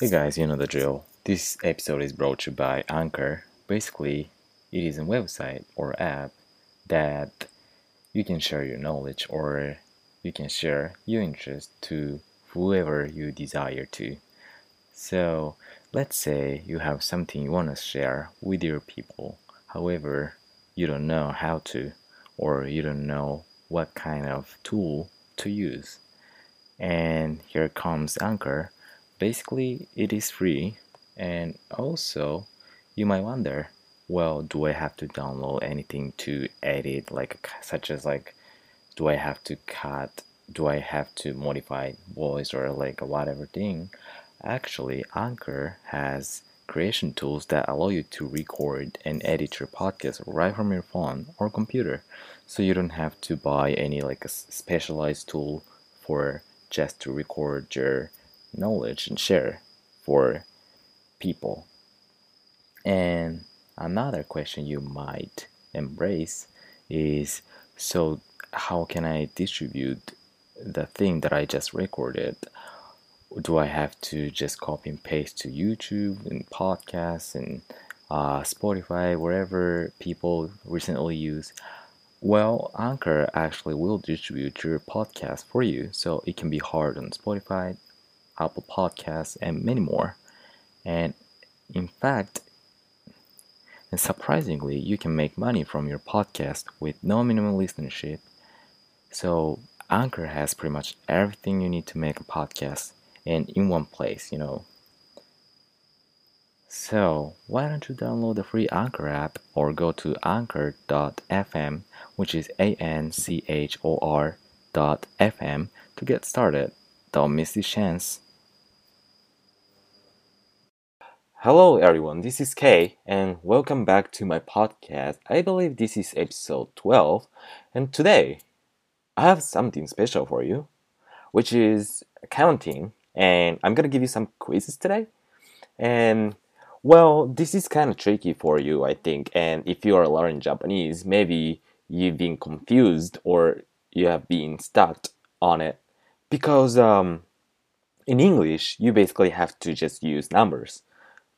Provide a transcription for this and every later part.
Hey guys, you know the drill. This episode is brought to you by Anchor. Basically, it is a website or app that you can share your knowledge or you can share your interest to whoever you desire to. So, let's say you have something you want to share with your people. However, you don't know how to or you don't know what kind of tool to use. And here comes Anchor basically it is free. And also you might wonder well do i have to download anything to edit? Like such as like do i have to cut? Do i have to modify voice or like whatever thing? Actually anchor has creation tools that allow you to record and edit your podcast right from your phone or computer. So you don't have to buy any like a specialized tool for just to record your knowledge and share for people. And another question you might embrace is so how can I distribute the thing that I just recorded? Do I have to just copy and paste to YouTube and podcasts and uh, Spotify, wherever people recently use? Well, Anchor actually will distribute your podcast for you, so it can be hard on Spotify, Apple Podcasts, and many more. And in fact, and surprisingly, you can make money from your podcast with no minimum listenership. So, Anchor has pretty much everything you need to make a podcast and in one place, you know. So, why don't you download the free Anchor app or go to anchor.fm, which is A N C H O R dot FM, to get started? Don't miss this chance. Hello, everyone. This is Ken, and welcome back to my podcast. I believe this is episode 12, and today I have something special for you, which is accounting, and I'm gonna give you some quizzes today. And well, this is kind of tricky for you, I think. And if you are learning Japanese, maybe you've been confused or you have been stuck on it because um, in English, you basically have to just use numbers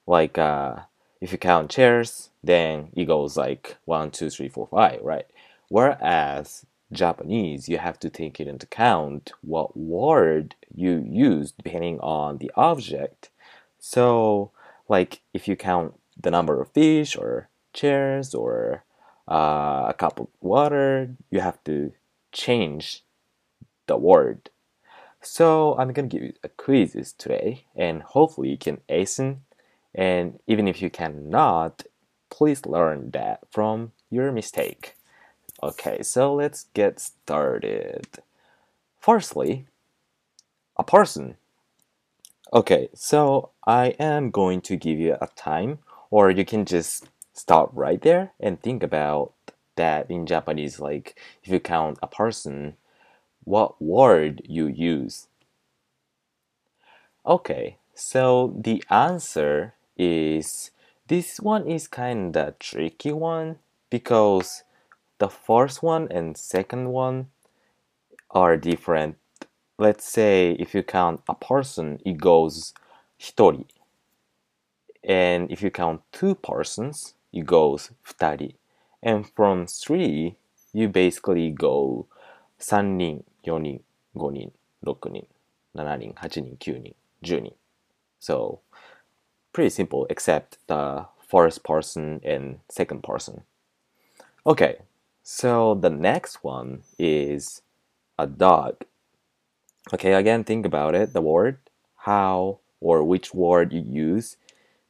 like uh, if you count chairs, then it goes like one, two, three, four, five, right? Whereas Japanese, you have to take it into account what word you use depending on the object. So, like if you count the number of fish or chairs or uh, a cup of water, you have to change the word. So I'm gonna give you a quizzes today, and hopefully you can ace and even if you cannot, please learn that from your mistake. Okay, so let's get started. Firstly, a person. Okay, so I am going to give you a time, or you can just stop right there and think about that in Japanese. Like, if you count a person, what word you use? Okay, so the answer is this one is kind of tricky one because the first one and second one are different. Let's say if you count a person, it goes hitori. And if you count two persons, it goes futari. And from three, you basically go 3人、4人、5人、6人、7人、8人、9人、10人. So pretty simple except the first person and second person. Okay, so the next one is a dog. Okay, again, think about it the word, how or which word you use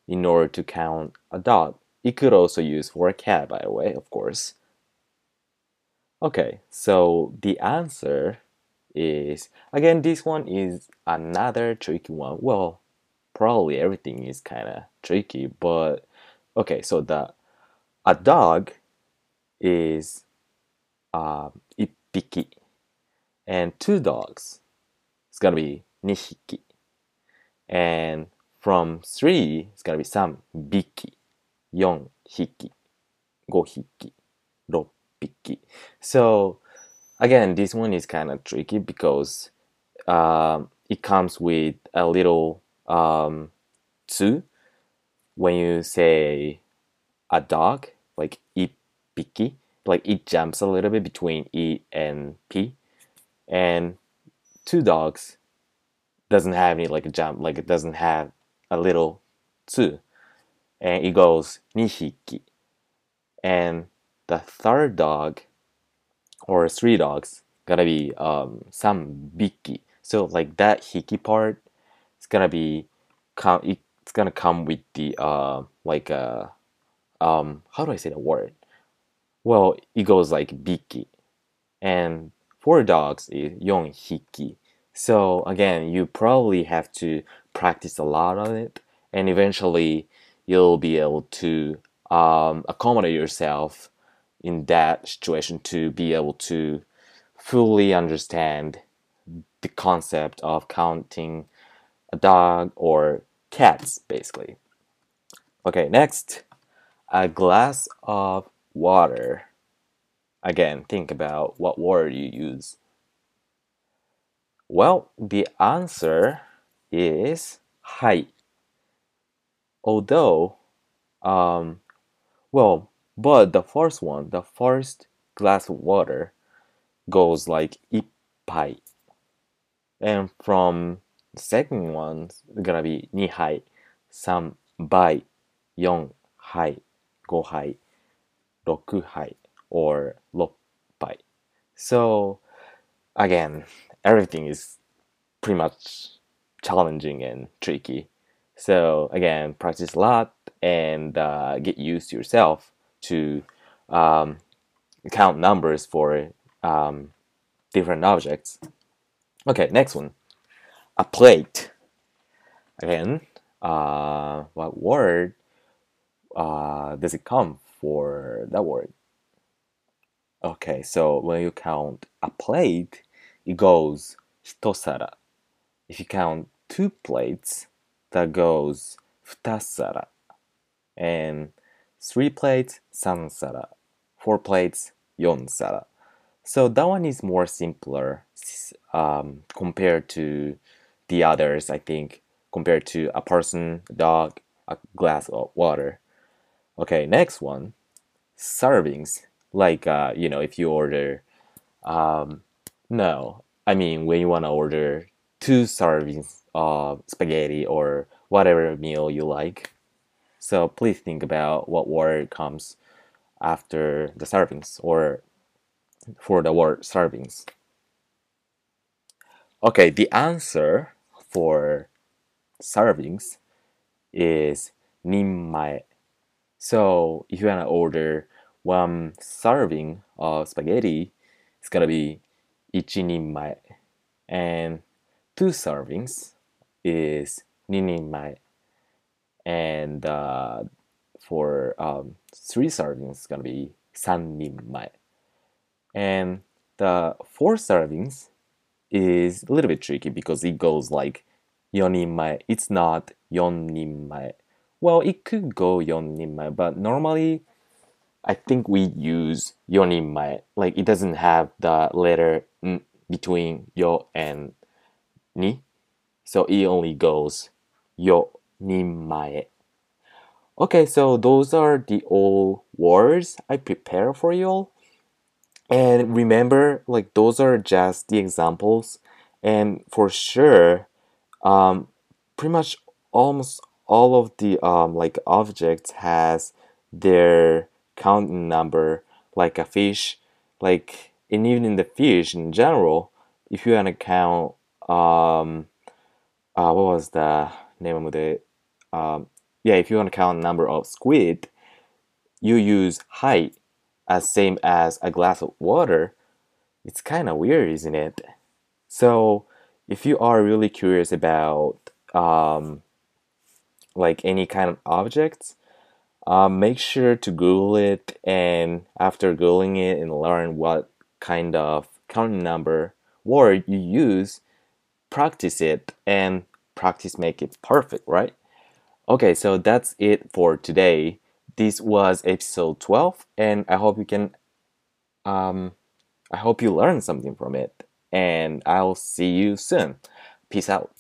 in order to count a dog. You could also use for a cat, by the way, of course. Okay, so the answer is again, this one is another tricky one. Well, probably everything is kind of tricky. But okay, so the a dog is uh, ippiki, and two dogs it's gonna be nihiki, and from three it's gonna be sam biki, yon hiki, go hiki, ropiki. So again, this one is kind of tricky because um, it comes with a little um, when you say a dog, like ipiki, like it jumps a little bit between e and p, and two dogs doesn't have any like a jump, like it doesn't have a little tsu, and it goes nihiki, and the third dog or three dogs gonna be um biki. So like that hiki part, gonna be come. It's gonna come with the uh like uh um how do I say the word? Well, it goes like biki, and four dogs is yon hiki. So again, you probably have to practice a lot on it, and eventually you'll be able to um, accommodate yourself in that situation to be able to fully understand the concept of counting a dog or cats, basically. Okay, next, a glass of water. Again, think about what word you use. Well, the answer is hai. Although, um, well, but the first one, the first glass of water, goes like ippai. And from second one, it's gonna be nihai, sambai, yon hai, gohai, rokuhai, or loppai. So again, everything is pretty much challenging and tricky. So again, practice a lot and uh, get used to yourself to um, count numbers for um, different objects. Okay, next one. A plate. Again, uh, what word uh, does it come for that word? Okay, so when you count a plate, it goes hitosara. If you count two plates, that goes futasara. And three plates, sansara. Four plates, yonsara. So that one is more simpler um, compared to the others, I think, compared to a person, a dog, a glass of water. Okay, next one, servings. Like, uh, you know, if you order, um, no, I mean, when you want to order two servings of spaghetti or whatever meal you like. So please think about what word comes after the servings or for the word servings. Okay, the answer for servings is nimmae. So if you wanna order one serving of spaghetti, it's gonna be ichi. And two servings is ninimmae. And uh, for um, three servings, it's gonna be san. And the four servings is a little bit tricky because it goes like yonimai. It's not yonimai. Well, it could go yonimai, but normally I think we use yonimai. Like it doesn't have the letter n between yo and ni. So it only goes yonimai. Okay, so those are the all words I prepare for you all. And remember, like those are just the examples, and for sure, um, pretty much almost all of the um, like objects has their counting number, like a fish, like and even in the fish in general, if you want to count, um, uh, what was the name of the, um, yeah, if you want to count number of squid, you use hai as same as a glass of water, it's kind of weird, isn't it? So, if you are really curious about um, like any kind of objects, um, make sure to Google it, and after Googling it and learn what kind of counting number word you use, practice it and practice make it perfect, right? Okay, so that's it for today this was episode 12 and i hope you can um i hope you learned something from it and i'll see you soon. Peace out